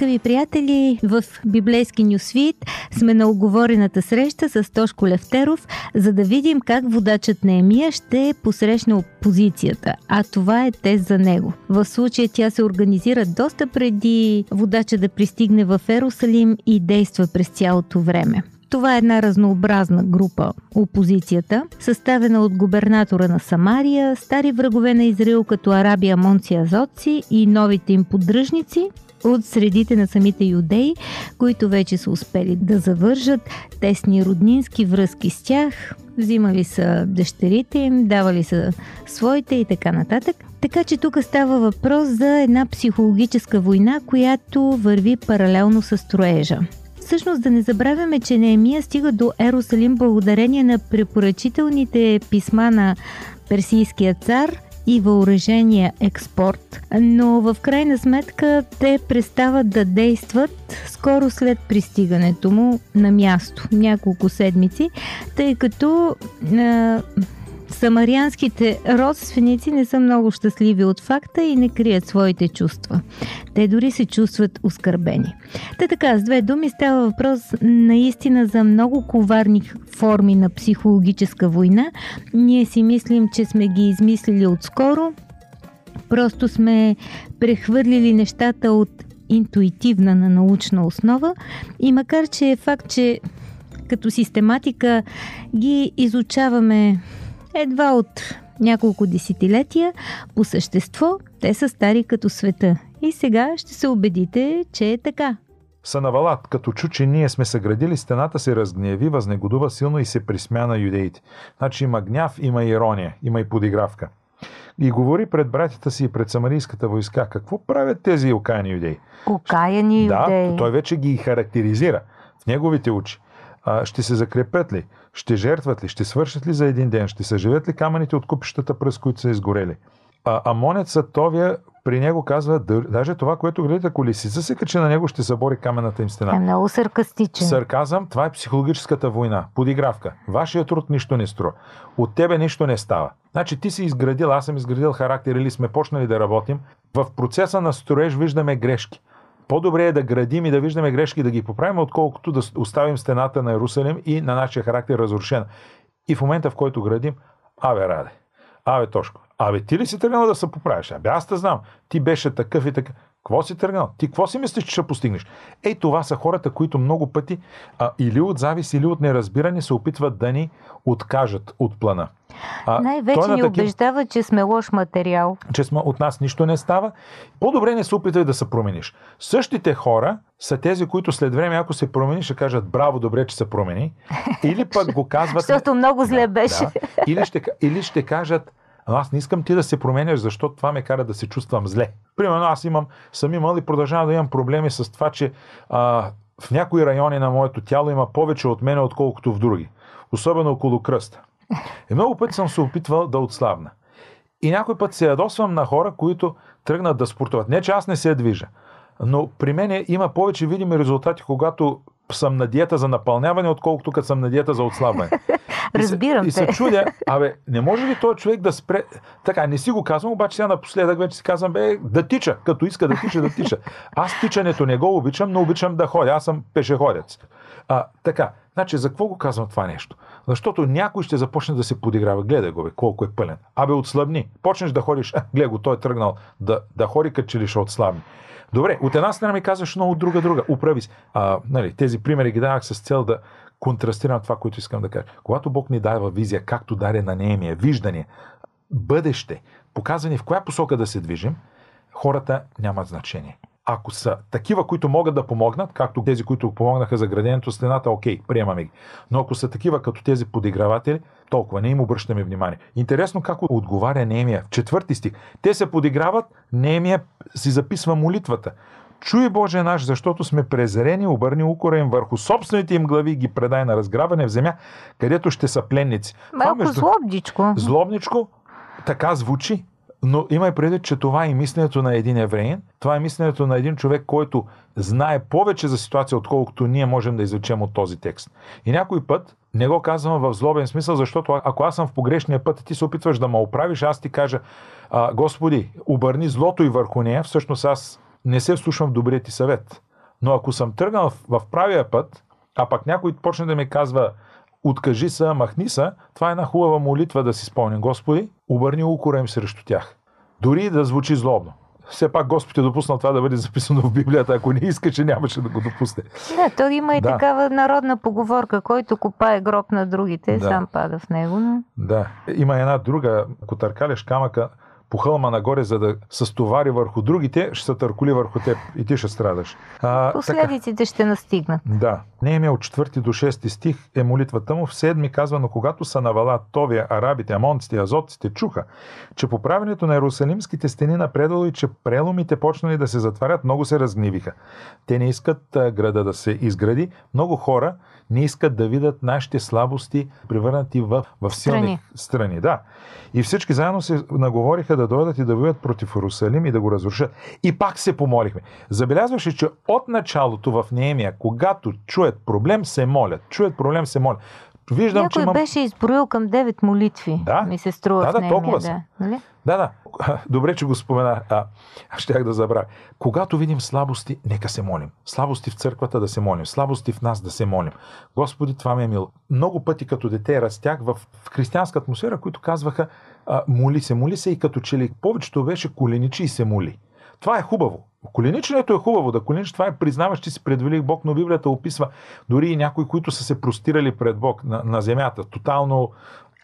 Скъпи приятели, в библейски Нюсвит сме на оговорената среща с Тошко Левтеров, за да видим как водачът Неемия ще посрещне опозицията, а това е тест за него. В случая тя се организира доста преди водача да пристигне в Ерусалим и действа през цялото време. Това е една разнообразна група опозицията, съставена от губернатора на Самария, стари врагове на Израил като Арабия Монци Азотци и новите им поддръжници, от средите на самите юдеи, които вече са успели да завържат тесни роднински връзки с тях, взимали са дъщерите им, давали са своите и така нататък. Така че тук става въпрос за една психологическа война, която върви паралелно с строежа. Всъщност да не забравяме, че Неемия стига до Ерусалим благодарение на препоръчителните писма на персийския цар – и въоръжения експорт, но в крайна сметка те престават да действат скоро след пристигането му на място, няколко седмици, тъй като е, Самарианските родственици не са много щастливи от факта и не крият своите чувства. Те дори се чувстват оскърбени. Та така, с две думи става въпрос наистина за много коварни форми на психологическа война. Ние си мислим, че сме ги измислили отскоро, просто сме прехвърлили нещата от интуитивна на научна основа и макар, че е факт, че като систематика ги изучаваме едва от няколко десетилетия, по същество те са стари като света. И сега ще се убедите, че е така. Санавалат, като чу, че ние сме съградили стената, се разгневи, възнегодува силно и се присмя на юдеите. Значи има гняв, има ирония, има и подигравка. И говори пред братята си и пред самарийската войска. Какво правят тези окаяни юдеи? Окаяни юдеи. Да, той вече ги характеризира в неговите очи. А, ще се закрепят ли? Ще жертват ли? Ще свършат ли за един ден? Ще съживят ли камъните от купищата, през които са изгорели? А, Амонец Сатовия при него казва, даже това, което гледате, ако лисица се качи на него, ще събори каменната им стена. Е много саркастичен. Сарказъм, това е психологическата война. Подигравка. Вашия труд нищо не струва. От тебе нищо не става. Значи ти си изградил, аз съм изградил характер или сме почнали да работим. В процеса на строеж виждаме грешки. По-добре е да градим и да виждаме грешки да ги поправим, отколкото да оставим стената на Иерусалим и на нашия характер разрушена. И в момента, в който градим, абе, раде, абе, Тошко, абе, ти ли си тръгнал да се поправиш? Абе, аз те знам, ти беше такъв и така. Какво си тръгнал? Ти какво си мислиш, че ще постигнеш? Ей, това са хората, които много пъти а, или от завис, или от неразбиране се опитват да ни откажат от плана. А, Най-вече ни такив... убеждава, че сме лош материал. Че сме, от нас нищо не става. По-добре не се опитай да се промениш. Същите хора са тези, които след време, ако се промени, ще кажат браво, добре, че се промени. Или пък го казват... Защото много зле беше. Да, да. Или, ще, или ще кажат но аз не искам ти да се променяш, защото това ме кара да се чувствам зле. Примерно аз имам, съм имал и продължавам да имам проблеми с това, че а, в някои райони на моето тяло има повече от мене, отколкото в други. Особено около кръста. И много пъти съм се опитвал да отслабна. И някой път се ядосвам на хора, които тръгнат да спортуват. Не, че аз не се движа, но при мен има повече видими резултати, когато съм на диета за напълняване, отколкото като съм на диета за отслабване. Разбирам и се, те. И се чудя, абе, не може ли този човек да спре... Така, не си го казвам, обаче сега напоследък вече си казвам, бе, да тича, като иска да тича, да тича. Аз тичането не го обичам, но обичам да ходя. Аз съм пешеходец. А, така, значи, за какво го казвам това нещо? Защото някой ще започне да се подиграва. Гледай го, бе, колко е пълен. Абе, отслабни. Почнеш да ходиш, гледай го, той е тръгнал да, да ходи, като че ли ще отслабни. Добре, от една страна ми казваш много друга, друга. Управи се. А, нали, тези примери ги давах с цел да контрастирам това, което искам да кажа. Когато Бог ни дава визия, както даде на Неемия, виждане, бъдеще, показване в коя посока да се движим, хората нямат значение. Ако са такива, които могат да помогнат, както тези, които помогнаха за градението стената, окей, приемаме ги. Но ако са такива, като тези подиграватели, толкова не им обръщаме внимание. Интересно как отговаря Неемия в четвърти стих. Те се подиграват, Неемия си записва молитвата. Чуй Боже наш, защото сме презрени, обърни укора им върху собствените им глави, ги предай на разграбване в земя, където ще са пленници. Малко между... злобничко. Злобничко, така звучи. Но имай предвид, че това е мисленето на един евреин, това е мисленето на един човек, който знае повече за ситуация, отколкото ние можем да извлечем от този текст. И някой път не го казвам в злобен смисъл, защото ако аз съм в погрешния път и ти се опитваш да ме оправиш, аз ти кажа, а, Господи, обърни злото и върху нея, всъщност аз не се вслушвам в добрият ти съвет. Но ако съм тръгнал в, в правия път, а пък някой почне да ми казва, откажи се, махни се, това е една хубава молитва да си спомням. Господи, обърни укора им срещу тях. Дори да звучи злобно. Все пак Господ е допуснал това да бъде записано в Библията. Ако не иска, че нямаше да го допусне. Да, то има и Да. такава народна поговорка, който копае гроб на другите, Да. сам пада в него. Но... Да. Има една друга, ако търкаляш камъка по хълма нагоре, за да се стовари върху другите, ще се търколи върху теб и ти ще страдаш. А, така. Последиците ще настигнат. Да. Неемия от 4 до 6 стих е молитвата му. В 7 казва, но когато са навала Товия, арабите, амонците, азотците чуха, че по правенето на Иерусалимските стени напредало и че преломите почнали да се затварят, много се разгнивиха. Те не искат града да се изгради. Много хора не искат да видят нашите слабости превърнати в, в силни Страни. страни. Да. И всички заедно се наговориха да дойдат и да воюват против Иерусалим и да го разрушат. И пак се помолихме. Забелязваше, че от началото в Неемия, когато чуят проблем, се молят. Чуят проблем, се молят. Виждам, че Някой имам... беше изброил към 9 молитви, Да. ми се струва Да, да, Неемия, толкова да. са. Нали? Да, да. Добре, че го спомена. А, щях да забравя. Когато видим слабости, нека се молим. Слабости в църквата да се молим. Слабости в нас да се молим. Господи, това ми е мило. Много пъти като дете растях в, в християнска атмосфера, които казваха а, моли се, моли се и като че ли повечето беше коленичи и се моли. Това е хубаво. Колениченето е хубаво. Да коленич, това е признаваш, че си пред велик Бог, но Библията описва дори и някои, които са се простирали пред Бог на, на земята. Тотално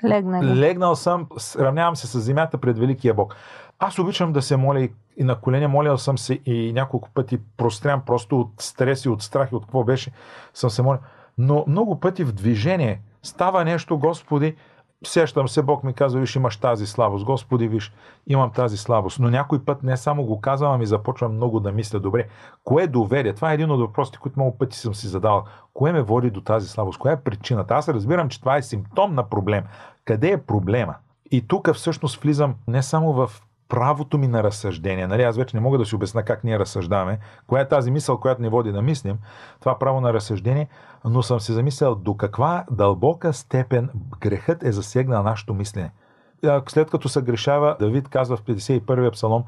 Легнали. Легнал съм, сравнявам се с земята пред Великия Бог. Аз обичам да се моля и, и на колене, молял съм се и няколко пъти прострям просто от стрес и от страх и от какво беше, съм се моля. Но много пъти в движение става нещо, Господи, сещам се, Бог ми казва, виж, имаш тази слабост. Господи, виж, имам тази слабост. Но някой път не само го казвам, ами започвам много да мисля. Добре, кое доведе? Това е един от въпросите, които много пъти съм си задал. Кое ме води до тази слабост? Коя е причината? Аз разбирам, че това е симптом на проблем. Къде е проблема? И тук всъщност влизам не само в правото ми на разсъждение. Нали, аз вече не мога да си обясна как ние разсъждаваме, коя е тази мисъл, която ни води да мислим, това право на разсъждение, но съм се замислял до каква дълбока степен грехът е засегнал нашето мислене. След като се грешава, Давид казва в 51-я псалом,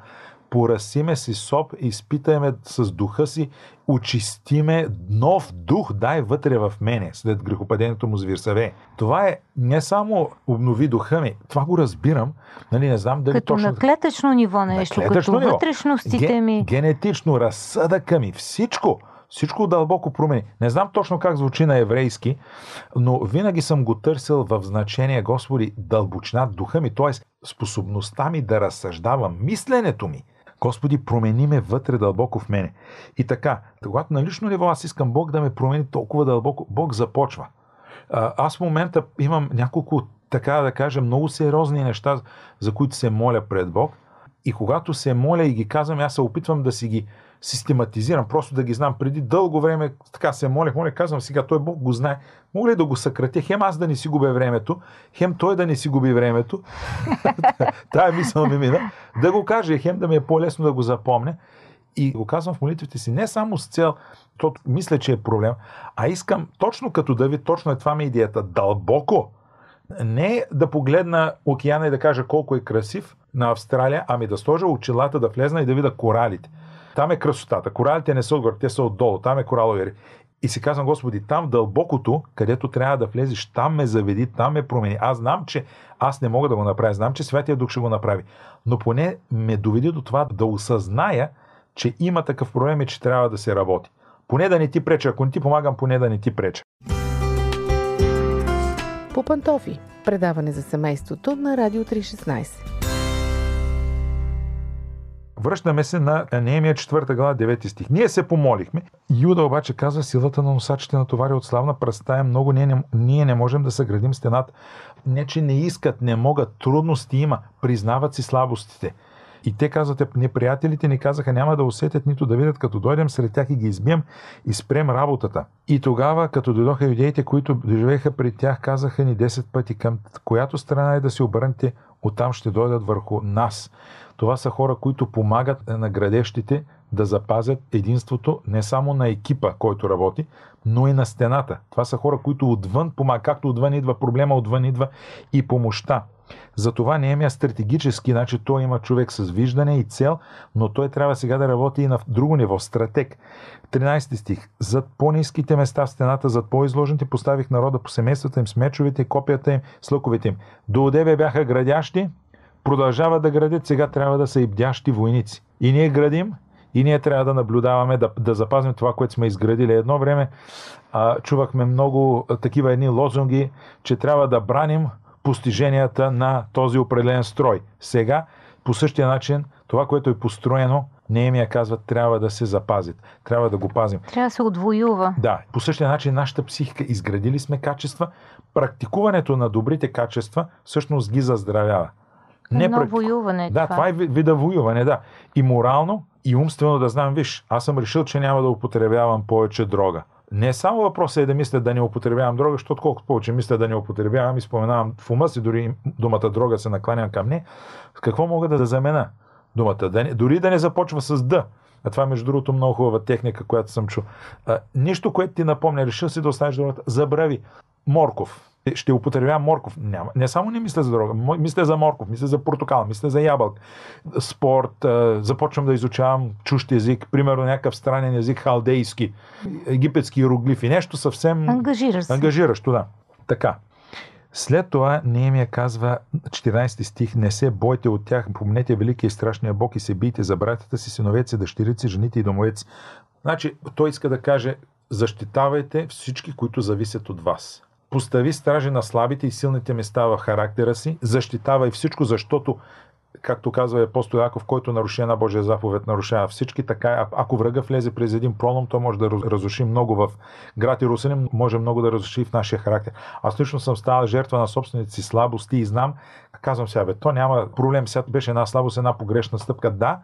порасиме си соп, изпитаме с духа си, очистиме нов дух, дай вътре в мене, след грехопадението му звирсаве. Това е не само обнови духа ми, това го разбирам, нали, не знам дали Като точно... на клетъчно ниво нещо, клетъчно като ниво. вътрешностите Ге- ми. Генетично, разсъдъка ми, всичко, всичко дълбоко промени. Не знам точно как звучи на еврейски, но винаги съм го търсил в значение, Господи, дълбочина духа ми, т.е. способността ми да разсъждавам, мисленето ми. Господи, промени ме вътре дълбоко в мене. И така, когато на лично ниво аз искам Бог да ме промени толкова дълбоко, Бог започва. Аз в момента имам няколко, така да кажа, много сериозни неща, за които се моля пред Бог. И когато се моля и ги казвам, аз се опитвам да си ги систематизирам, просто да ги знам. Преди дълго време така се молех, моля, казвам сега, той Бог го знае. Мога ли да го съкратя? Хем аз да не си губя времето, хем той да не си губи времето. Тая мисъл ми мина. Да го каже, хем да ми е по-лесно да го запомня. И го казвам в молитвите си не само с цел, защото мисля, че е проблем, а искам точно като Давид, точно е това ми е идеята, дълбоко, не да погледна океана и да кажа колко е красив на Австралия, ами да сложа очилата, да влезна и да видя коралите. Там е красотата. Коралите не са отгоре, те са отдолу. Там е коралови риф. И си казвам, Господи, там дълбокото, където трябва да влезеш, там ме заведи, там ме промени. Аз знам, че аз не мога да го направя. Знам, че Святия Дух ще го направи. Но поне ме доведи до това да осъзная, че има такъв проблем и че трябва да се работи. Поне да не ти преча. Ако не ти помагам, поне да не ти преча. По пантофи. Предаване за семейството на Радио 316. Връщаме се на Неемия 4 глава 9 стих. Ние се помолихме. Юда обаче казва, силата на носачите натовари от славна пръста е много. Ние не, ние не можем да съградим стената. Не, че не искат, не могат, трудности има, признават си слабостите. И те казвате, неприятелите ни казаха, няма да усетят нито да видят, като дойдем сред тях и ги избием и спрем работата. И тогава, като дойдоха юдеите, които живееха при тях, казаха ни 10 пъти към която страна е да се обърнете, оттам ще дойдат върху нас. Това са хора, които помагат на градещите да запазят единството не само на екипа, който работи, но и на стената. Това са хора, които отвън помагат. Както отвън идва проблема, отвън идва и помощта. Затова не е стратегически, значи той има човек с виждане и цел, но той трябва сега да работи и на друго ниво, стратег. 13 стих. Зад по-низките места в стената, зад по-изложените поставих народа по семействата им с мечовете, копията им, с лъковете им. До одеве бяха градящи, продължават да градят, сега трябва да са и бдящи войници. И ние градим, и ние трябва да наблюдаваме, да, да запазим това, което сме изградили. Едно време а, чувахме много а, такива едни лозунги, че трябва да браним постиженията на този определен строй. Сега, по същия начин, това, което е построено, Неемия казва, трябва да се запазят. Трябва да го пазим. Трябва да се отвоюва. Да. По същия начин нашата психика, изградили сме качества, практикуването на добрите качества всъщност ги заздравява. Не Едно практи... воюване. Да, това. това е вида воюване, да. И морално, и умствено да знам, виж, аз съм решил, че няма да употребявам повече дрога. Не само въпросът е да мисля да не употребявам дрога, защото колкото повече мисля да не употребявам и споменавам в ума си, дори думата дрога се накланям към не, какво мога да замена думата? Да не, дори да не започва с да. А това, между другото, много хубава техника, която съм чул. А, нищо, което ти напомня, решил си да оставиш другата, забрави. Морков. Ще употребявам морков. Няма. Не само не мисля за дрога, мисля за морков, мисля за портокал, мисля за ябълк. Спорт, започвам да изучавам чужд език, примерно някакъв странен език, халдейски, египетски иероглифи, нещо съвсем... Ангажиращо. Ангажиращо, да. Така. След това Неемия казва, 14 стих, не се бойте от тях, помнете великия и страшния Бог и се бийте за братята си, синовете, дъщерици, жените и домовеци. Значи, той иска да каже, защитавайте всички, които зависят от вас. Постави стражи на слабите и силните места в характера си, защитавай всичко, защото както казва апостол Яков, който наруши една Божия заповед, нарушава всички. Така, ако врага влезе през един пролом, то може да разруши много в град Иерусалим, може много да разруши в нашия характер. Аз лично съм ставал жертва на собствените си слабости и знам, казвам сега, бе, то няма проблем, сега беше една слабост, една погрешна стъпка. Да,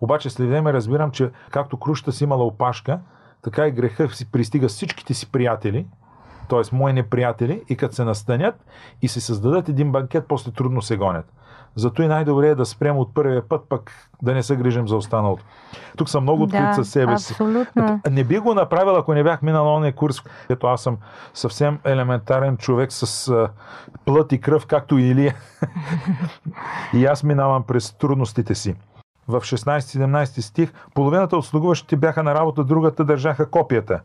обаче след време разбирам, че както крушата си имала опашка, така и греха си пристига всичките си приятели, т.е. мои неприятели, и като се настанят и се създадат един банкет, после трудно се гонят. Зато и най-добре е да спрем от първия път, пък да не се грижим за останалото. Тук съм много открит да, със себе си. Абсолютно. Не би го направил, ако не бях минал онния курс, ето аз съм съвсем елементарен човек с а, плът и кръв, както и Илия. и аз минавам през трудностите си. В 16-17 стих, половината от слугуващите бяха на работа, другата държаха копията.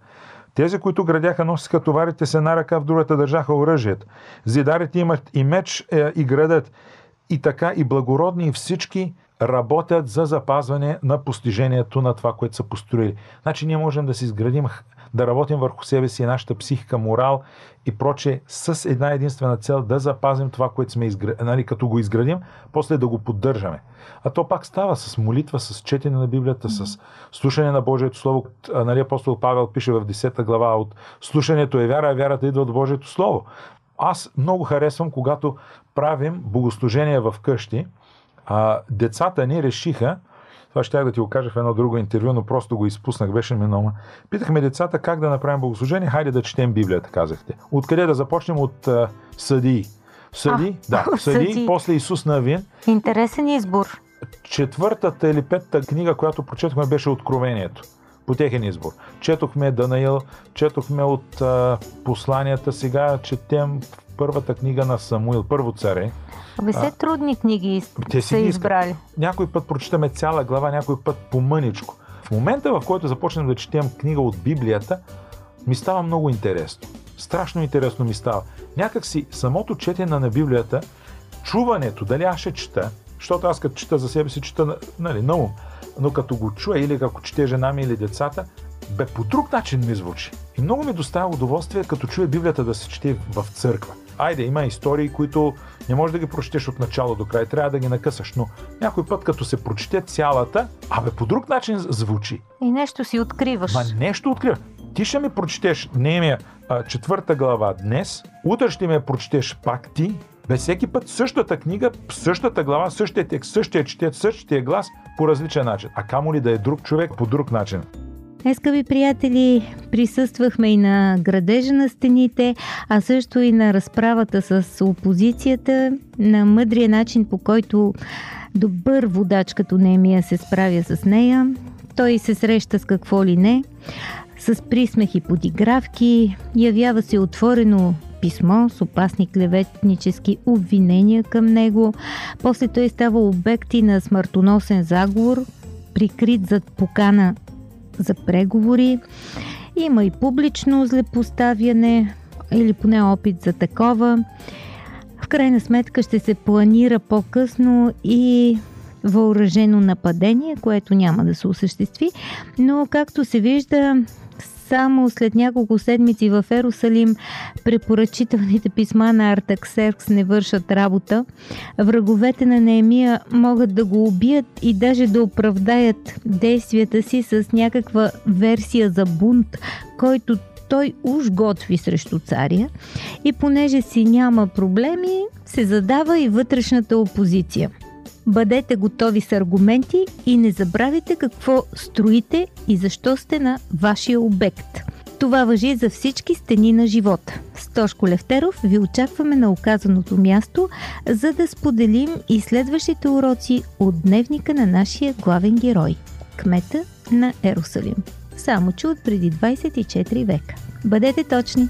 Тези, които градяха, носиха товарите се на ръка, в другата държаха оръжието. Зидарите имат и меч е, и градат. И така и благородни и всички работят за запазване на постижението на това, което са построили. Значи ние можем да си изградим, да работим върху себе си, нашата психика, морал и проче с една единствена цел да запазим това, което сме изградили, нали, като го изградим, после да го поддържаме. А то пак става с молитва, с четене на Библията, с слушане на Божието Слово. Нали, апостол Павел пише в 10 глава от слушането е вяра, а вярата идва от Божието Слово. Аз много харесвам, когато правим богослужение в къщи, а, децата ни решиха, това ще да ти го кажа в едно друго интервю, но просто го изпуснах, беше ми много. Питахме децата как да направим богослужение, хайде да четем Библията, казахте. Откъде да започнем? От а, съдии. Съди, а, да, съди, съди, после Исус Навин. Интересен избор. Четвъртата или петата книга, която прочетохме, беше Откровението. По техен избор. Четохме Данаил, четохме от а, посланията, сега четем първата книга на Самуил, първо царе. Абе, все трудни книги те са избрали. Някой път прочитаме цяла глава, някой път по мъничко. В момента, в който започнем да четем книга от Библията, ми става много интересно. Страшно интересно ми става. Някак си самото четене на Библията, чуването, дали аз ще чета, защото аз като чета за себе си, чета нали, на ум, но като го чуя или ако чете жена ми или децата, бе по друг начин ми звучи. И много ми доставя удоволствие, като чуя Библията да се чете в църква айде, има истории, които не можеш да ги прочетеш от начало до край, трябва да ги накъсаш, но някой път, като се прочете цялата, абе по друг начин звучи. И нещо си откриваш. Ма нещо откриваш. Ти ще ми прочетеш Немия четвърта глава днес, утре ще ми прочетеш пак ти, Бе всеки път същата книга, същата глава, същия текст, същия четец, същия глас по различен начин. А камо ли да е друг човек по друг начин? Днес, скъпи приятели, присъствахме и на градежа на стените, а също и на разправата с опозицията, на мъдрия начин, по който добър водач като Немия се справя с нея. Той се среща с какво ли не, с присмех и подигравки, явява се отворено писмо с опасни клеветнически обвинения към него. После той става обект и на смъртоносен заговор, прикрит зад покана за преговори. Има и публично злепоставяне или поне опит за такова. В крайна сметка ще се планира по-късно и въоръжено нападение, което няма да се осъществи, но както се вижда, само след няколко седмици в Ерусалим препоръчителните писма на Артаксеркс не вършат работа. Враговете на Неемия могат да го убият и даже да оправдаят действията си с някаква версия за бунт, който той уж готви срещу царя и понеже си няма проблеми, се задава и вътрешната опозиция – Бъдете готови с аргументи и не забравяйте какво строите и защо сте на вашия обект. Това въжи за всички стени на живота. Стошко Левтеров ви очакваме на оказаното място, за да споделим и следващите уроци от дневника на нашия главен герой – кмета на Ерусалим. Само че от преди 24 века. Бъдете точни!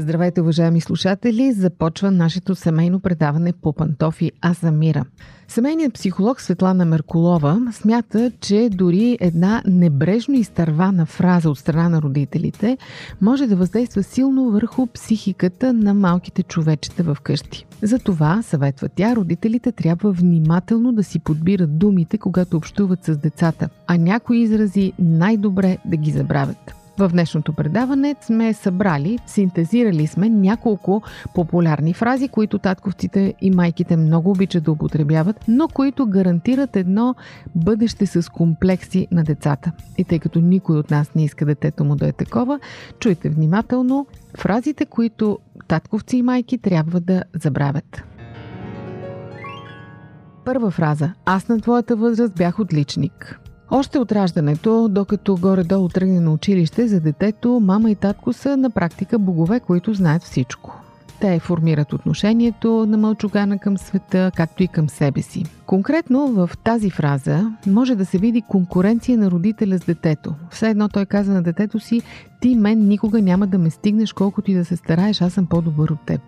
Здравейте, уважаеми слушатели! Започва нашето семейно предаване по пантофи Азамира. Семейният психолог Светлана Меркулова смята, че дори една небрежно изтървана фраза от страна на родителите може да въздейства силно върху психиката на малките човечета в къщи. Затова, съветва тя, родителите трябва внимателно да си подбират думите, когато общуват с децата, а някои изрази най-добре да ги забравят. В днешното предаване сме събрали, синтезирали сме няколко популярни фрази, които татковците и майките много обичат да употребяват, но които гарантират едно бъдеще с комплекси на децата. И тъй като никой от нас не иска детето му да е такова, чуйте внимателно фразите, които татковци и майки трябва да забравят. Първа фраза. Аз на твоята възраст бях отличник. Още от раждането, докато горе-долу тръгне на училище, за детето, мама и татко са на практика богове, които знаят всичко. Те формират отношението на мълчугана към света, както и към себе си. Конкретно в тази фраза може да се види конкуренция на родителя с детето. Все едно той каза на детето си, ти мен никога няма да ме стигнеш, колкото и да се стараеш, аз съм по-добър от теб.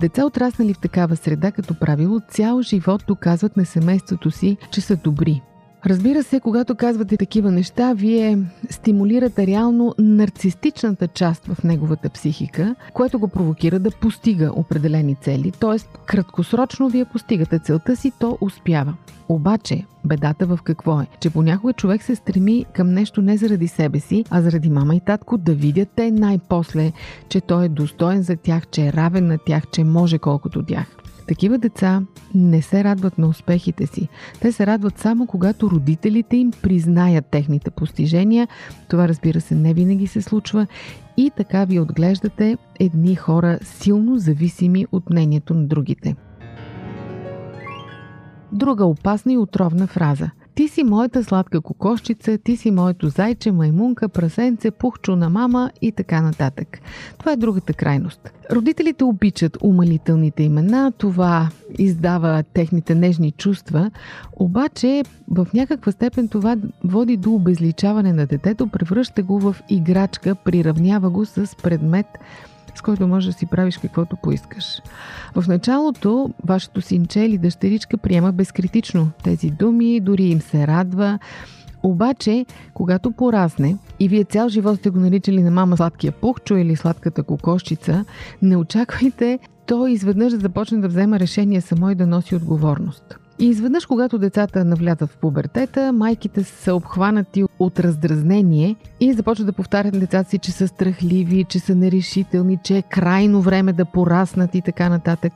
Деца отраснали в такава среда, като правило, цял живот доказват на семейството си, че са добри. Разбира се, когато казвате такива неща, вие стимулирате реално нарцистичната част в неговата психика, което го провокира да постига определени цели. Тоест, краткосрочно вие постигате целта си, то успява. Обаче, бедата в какво е? Че понякога човек се стреми към нещо не заради себе си, а заради мама и татко да видят те най-после, че той е достоен за тях, че е равен на тях, че може колкото тях. Такива деца не се радват на успехите си. Те се радват само когато родителите им признаят техните постижения. Това разбира се не винаги се случва и така ви отглеждате едни хора силно зависими от мнението на другите. Друга опасна и отровна фраза. Ти си моята сладка кокошчица, ти си моето зайче, маймунка, прасенце, пухчо на мама и така нататък. Това е другата крайност. Родителите обичат умалителните имена, това издава техните нежни чувства, обаче в някаква степен това води до обезличаване на детето, превръща го в играчка, приравнява го с предмет, с който можеш да си правиш каквото поискаш. В началото вашето синче или дъщеричка приема безкритично тези думи, дори им се радва, обаче, когато порасне и вие цял живот сте го наричали на мама сладкия пухчо или сладката кокошчица, не очаквайте той изведнъж да започне да взема решение само и да носи отговорност. И изведнъж, когато децата навлязат в пубертета, майките са обхванати от раздразнение и започват да повтарят децата си, че са страхливи, че са нерешителни, че е крайно време да пораснат и така нататък.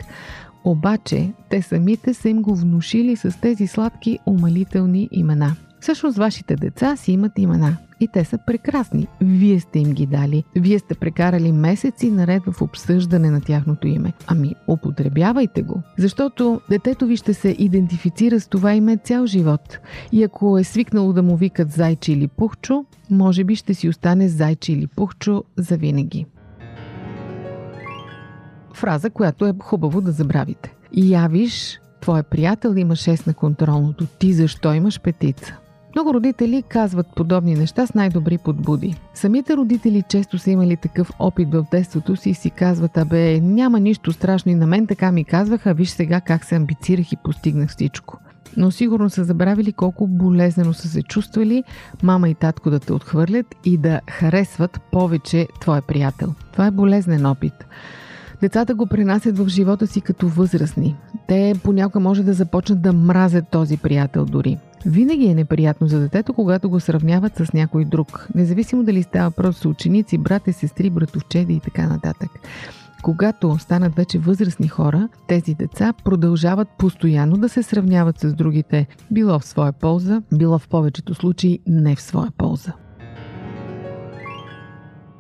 Обаче, те самите са им го внушили с тези сладки умалителни имена. Всъщност, вашите деца си имат имена и те са прекрасни. Вие сте им ги дали. Вие сте прекарали месеци наред в обсъждане на тяхното име. Ами, употребявайте го. Защото детето ви ще се идентифицира с това име цял живот. И ако е свикнало да му викат зайче или пухчо, може би ще си остане зайче или пухчо за винаги. Фраза, която е хубаво да забравите. Явиш, твой приятел има 6 на контролното. Ти защо имаш петица? Много родители казват подобни неща с най-добри подбуди. Самите родители често са имали такъв опит в детството си и си казват, абе, няма нищо страшно и на мен така ми казваха, виж сега как се амбицирах и постигнах всичко. Но сигурно са забравили колко болезнено са се чувствали мама и татко да те отхвърлят и да харесват повече твой приятел. Това е болезнен опит. Децата го пренасят в живота си като възрастни. Те понякога може да започнат да мразят този приятел дори. Винаги е неприятно за детето, когато го сравняват с някой друг, независимо дали става просто ученици, брате, сестри, братовчеди и така нататък. Когато станат вече възрастни хора, тези деца продължават постоянно да се сравняват с другите, било в своя полза, било в повечето случаи не в своя полза.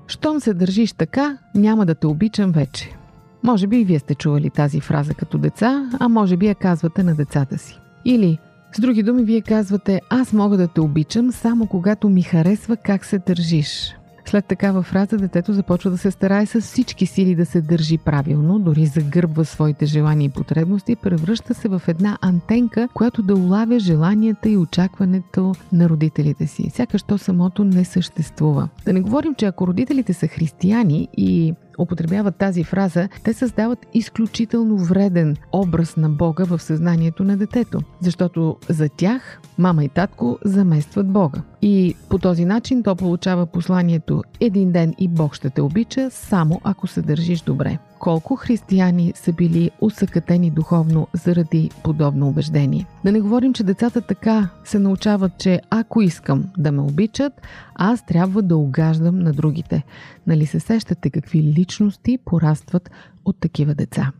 Щом се държиш така, няма да те обичам вече. Може би и вие сте чували тази фраза като деца, а може би я казвате на децата си. Или с други думи, вие казвате, аз мога да те обичам само когато ми харесва как се държиш. След такава фраза детето започва да се старае с всички сили да се държи правилно, дори загърбва своите желания и потребности, превръща се в една антенка, която да улавя желанията и очакването на родителите си. Сякаш то самото не съществува. Да не говорим, че ако родителите са християни и употребяват тази фраза, те създават изключително вреден образ на Бога в съзнанието на детето. Защото за тях мама и татко заместват Бога. И по този начин то получава посланието един ден и Бог ще те обича, само ако се държиш добре колко християни са били усъкатени духовно заради подобно убеждение. Да не говорим, че децата така се научават, че ако искам да ме обичат, аз трябва да угаждам на другите. Нали се сещате какви личности порастват от такива деца?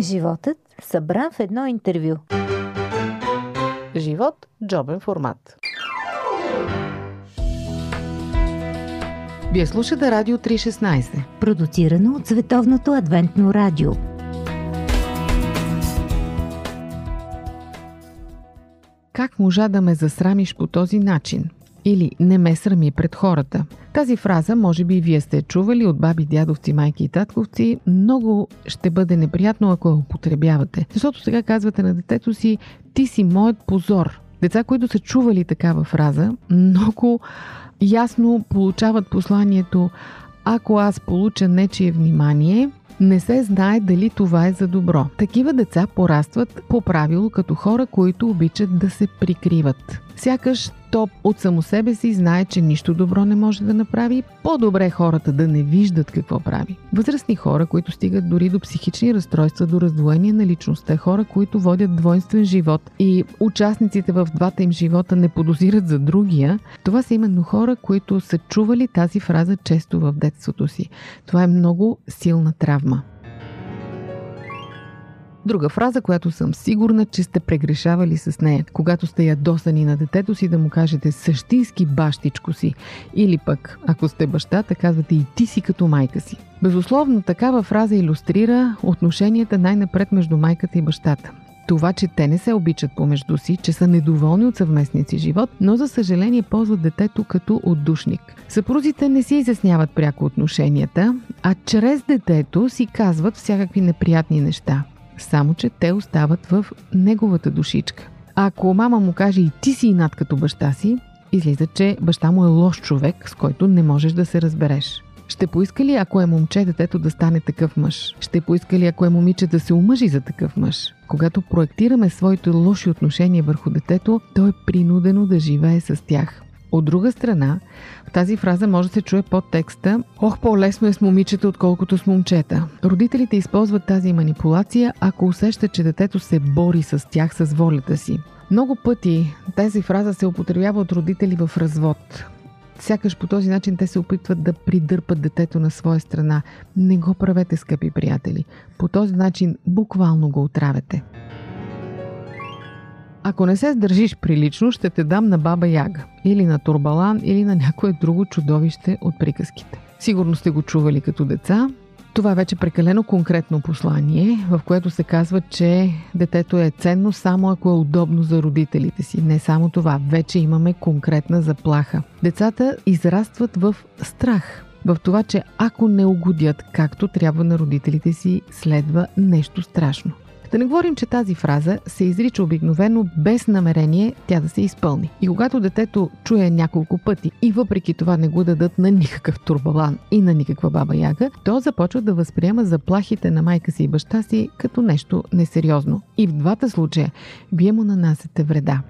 Животът събран в едно интервю. Живот – джобен формат. Вие слушате Радио 316. Продуцирано от Световното адвентно радио. Как можа да ме засрамиш по този начин? Или не ме срами пред хората. Тази фраза, може би вие сте чували от баби, дядовци, майки и татковци, много ще бъде неприятно, ако я употребявате. Защото сега казвате на детето си, ти си моят позор. Деца, които са чували такава фраза, много ясно получават посланието ако аз получа нечие внимание, не се знае дали това е за добро. Такива деца порастват по правило като хора, които обичат да се прикриват. Сякаш то от само себе си знае, че нищо добро не може да направи. По-добре хората да не виждат какво прави. Възрастни хора, които стигат дори до психични разстройства, до раздвоение на личността, хора, които водят двойствен живот и участниците в двата им живота не подозират за другия, това са именно хора, които са чували тази фраза често в детството си. Това е много силна травма. Друга фраза, която съм сигурна, че сте прегрешавали с нея, когато сте ядосани на детето си да му кажете същински бащичко си. Или пък, ако сте бащата, казвате и ти си като майка си. Безусловно, такава фраза иллюстрира отношенията най-напред между майката и бащата. Това, че те не се обичат помежду си, че са недоволни от съвместния си живот, но за съжаление ползват детето като отдушник. Съпрузите не си изясняват пряко отношенията, а чрез детето си казват всякакви неприятни неща. Само, че те остават в неговата душичка. Ако мама му каже и ти си инат като баща си, излиза, че баща му е лош човек, с който не можеш да се разбереш. Ще поиска ли, ако е момче, детето да стане такъв мъж? Ще поиска ли, ако е момиче, да се омъжи за такъв мъж? Когато проектираме своите лоши отношения върху детето, то е принудено да живее с тях. От друга страна, в тази фраза може да се чуе подтекста «Ох, по-лесно е с момичета, отколкото с момчета». Родителите използват тази манипулация, ако усещат, че детето се бори с тях с волята си. Много пъти тази фраза се употребява от родители в развод. Сякаш по този начин те се опитват да придърпат детето на своя страна. Не го правете, скъпи приятели. По този начин буквално го отравяте. Ако не се сдържиш прилично, ще те дам на баба Яга, или на Турбалан, или на някое друго чудовище от приказките. Сигурно сте го чували като деца. Това е вече прекалено конкретно послание, в което се казва, че детето е ценно само ако е удобно за родителите си. Не само това, вече имаме конкретна заплаха. Децата израстват в страх. В това, че ако не угодят както трябва на родителите си, следва нещо страшно. Да не говорим, че тази фраза се изрича обикновено без намерение тя да се изпълни. И когато детето чуе няколко пъти и въпреки това не го дадат на никакъв турбалан и на никаква баба яга, то започва да възприема заплахите на майка си и баща си като нещо несериозно. И в двата случая вие му нанасяте вреда.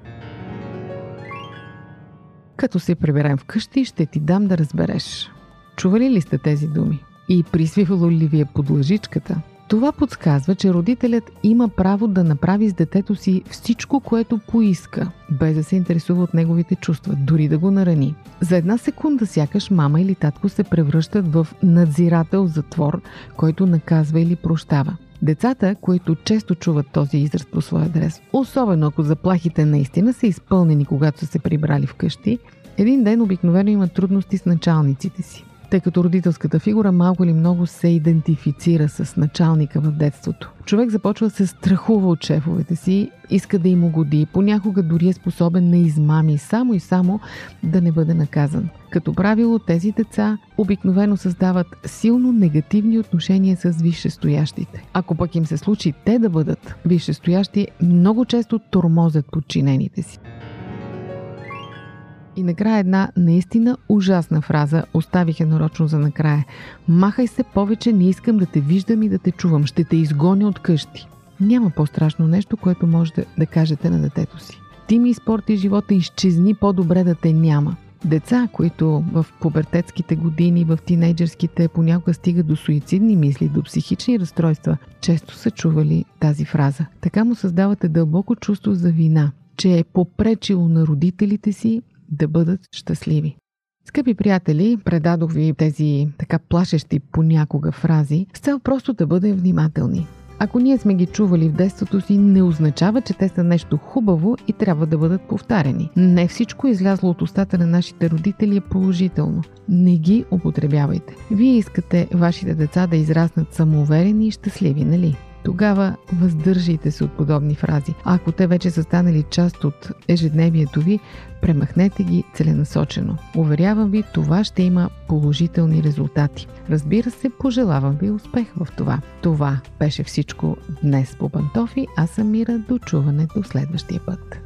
Като се приберем вкъщи, ще ти дам да разбереш. Чували ли сте тези думи? И присвивало ли ви е под лъжичката? Това подсказва, че родителят има право да направи с детето си всичко, което поиска, без да се интересува от неговите чувства, дори да го нарани. За една секунда сякаш мама или татко се превръщат в надзирател затвор, който наказва или прощава. Децата, които често чуват този израз по своя адрес, особено ако заплахите наистина са изпълнени, когато са се прибрали вкъщи, един ден обикновено имат трудности с началниците си тъй като родителската фигура малко или много се идентифицира с началника в детството. Човек започва да се страхува от шефовете си, иска да им угоди, понякога дори е способен на измами, само и само да не бъде наказан. Като правило, тези деца обикновено създават силно негативни отношения с висшестоящите. Ако пък им се случи те да бъдат висшестоящи, много често тормозят подчинените си. И накрая една наистина ужасна фраза оставих я нарочно за накрая. Махай се повече, не искам да те виждам и да те чувам. Ще те изгоня от къщи. Няма по-страшно нещо, което може да, да кажете на детето си. Ти ми изпорти живота, изчезни по-добре да те няма. Деца, които в пубертетските години, в тинейджерските понякога стигат до суицидни мисли, до психични разстройства, често са чували тази фраза. Така му създавате дълбоко чувство за вина, че е попречило на родителите си да бъдат щастливи. Скъпи приятели, предадох ви тези така плашещи понякога фрази с цел просто да бъдем внимателни. Ако ние сме ги чували в детството си, не означава, че те са нещо хубаво и трябва да бъдат повтарени. Не всичко излязло от устата на нашите родители е положително. Не ги употребявайте. Вие искате вашите деца да израснат самоуверени и щастливи, нали? Тогава въздържайте се от подобни фрази. Ако те вече са станали част от ежедневието ви, премахнете ги целенасочено. Уверявам ви, това ще има положителни резултати. Разбира се, пожелавам ви успех в това. Това беше всичко днес по Пантофи. Аз съм Мира. До чуването следващия път.